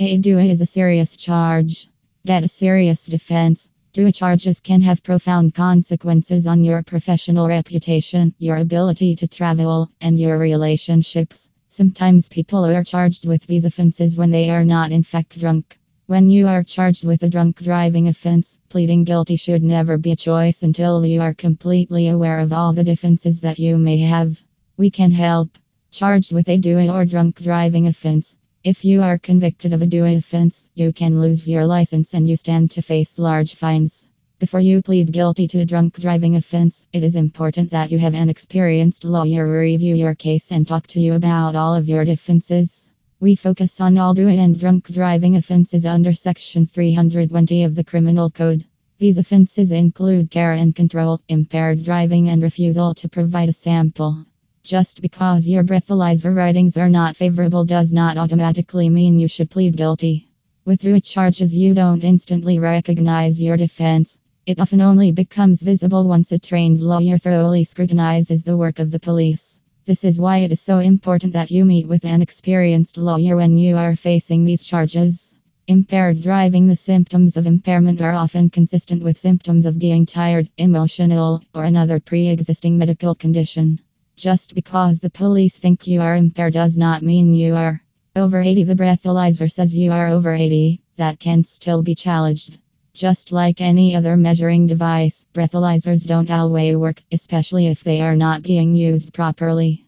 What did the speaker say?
A DUI is a serious charge. Get a serious defense. DUI charges can have profound consequences on your professional reputation, your ability to travel, and your relationships. Sometimes people are charged with these offenses when they are not in fact drunk. When you are charged with a drunk driving offense, pleading guilty should never be a choice until you are completely aware of all the defenses that you may have. We can help. Charged with a DUI or drunk driving offense. If you are convicted of a DUI offense, you can lose your license and you stand to face large fines. Before you plead guilty to a drunk driving offense, it is important that you have an experienced lawyer review your case and talk to you about all of your defenses. We focus on all DUI and drunk driving offenses under Section 320 of the Criminal Code. These offenses include care and control, impaired driving, and refusal to provide a sample. Just because your breathalyzer writings are not favorable does not automatically mean you should plead guilty. With DUI charges, you don't instantly recognize your defense. It often only becomes visible once a trained lawyer thoroughly scrutinizes the work of the police. This is why it is so important that you meet with an experienced lawyer when you are facing these charges. Impaired driving The symptoms of impairment are often consistent with symptoms of being tired, emotional, or another pre existing medical condition. Just because the police think you are impaired does not mean you are. Over 80 The breathalyzer says you are over 80, that can still be challenged. Just like any other measuring device, breathalyzers don't always work, especially if they are not being used properly.